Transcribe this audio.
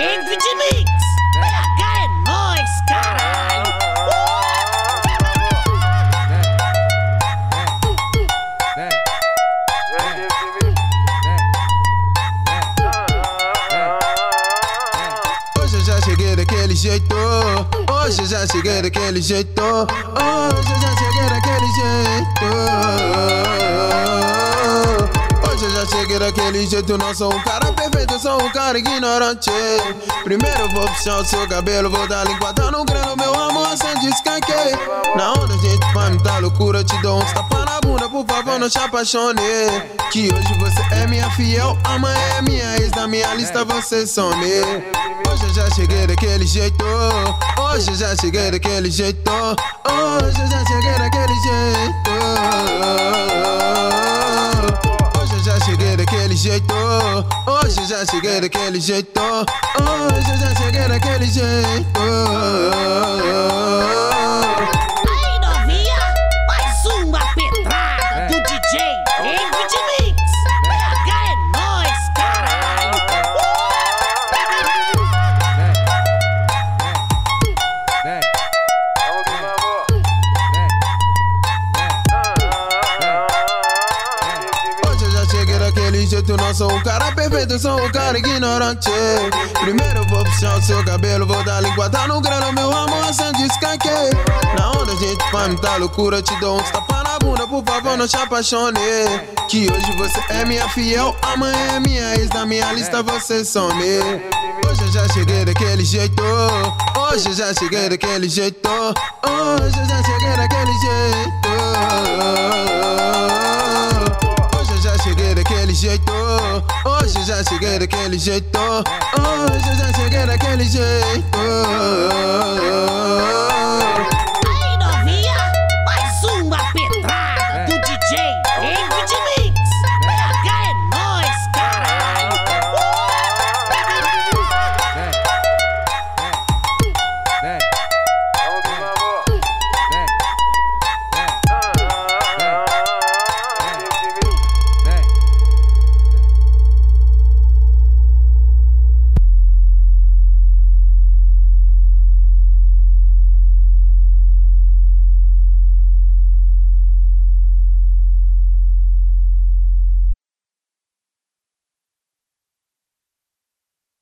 Quem Vitimix? É nós, caralho! Hoje eu já cheguei daquele jeito. Hoje eu já cheguei daquele jeito. Hoje eu já cheguei daquele jeito. Hoje eu já cheguei daquele jeito. Não sou um cara perfeito, sou um cara ignorante. Primeiro vou puxar o seu cabelo, vou dar linguada no grano, meu amor, sem descanque. Na onda gente vai me dar loucura, te dou uns tapas na bunda, por favor, não te apaixone. Que hoje você é minha fiel, amanhã é minha ex, na minha lista você some. Hoje eu já cheguei daquele jeito, hoje eu já cheguei daquele jeito, hoje eu já cheguei daquele jeito. Hoje eu já cheguei daquele jeito. Hoje eu já cheguei daquele jeito. Daquele jeito. Não sou um cara perfeito, sou um cara ignorante. Primeiro vou puxar o seu cabelo, vou dar linguada no grano, meu amor, sem descanque. Na onda gente vai me dar loucura, te dou uns tapas na bunda, por favor, não te apaixone. Que hoje você é minha fiel, amanhã é minha ex, na minha lista você some. Hoje eu já cheguei daquele jeito. Hoje eu já cheguei daquele jeito. Hoje eu já cheguei daquele jeito. Jeito. Hoje já cheguei daquele jeito. Hoje já cheguei daquele jeito.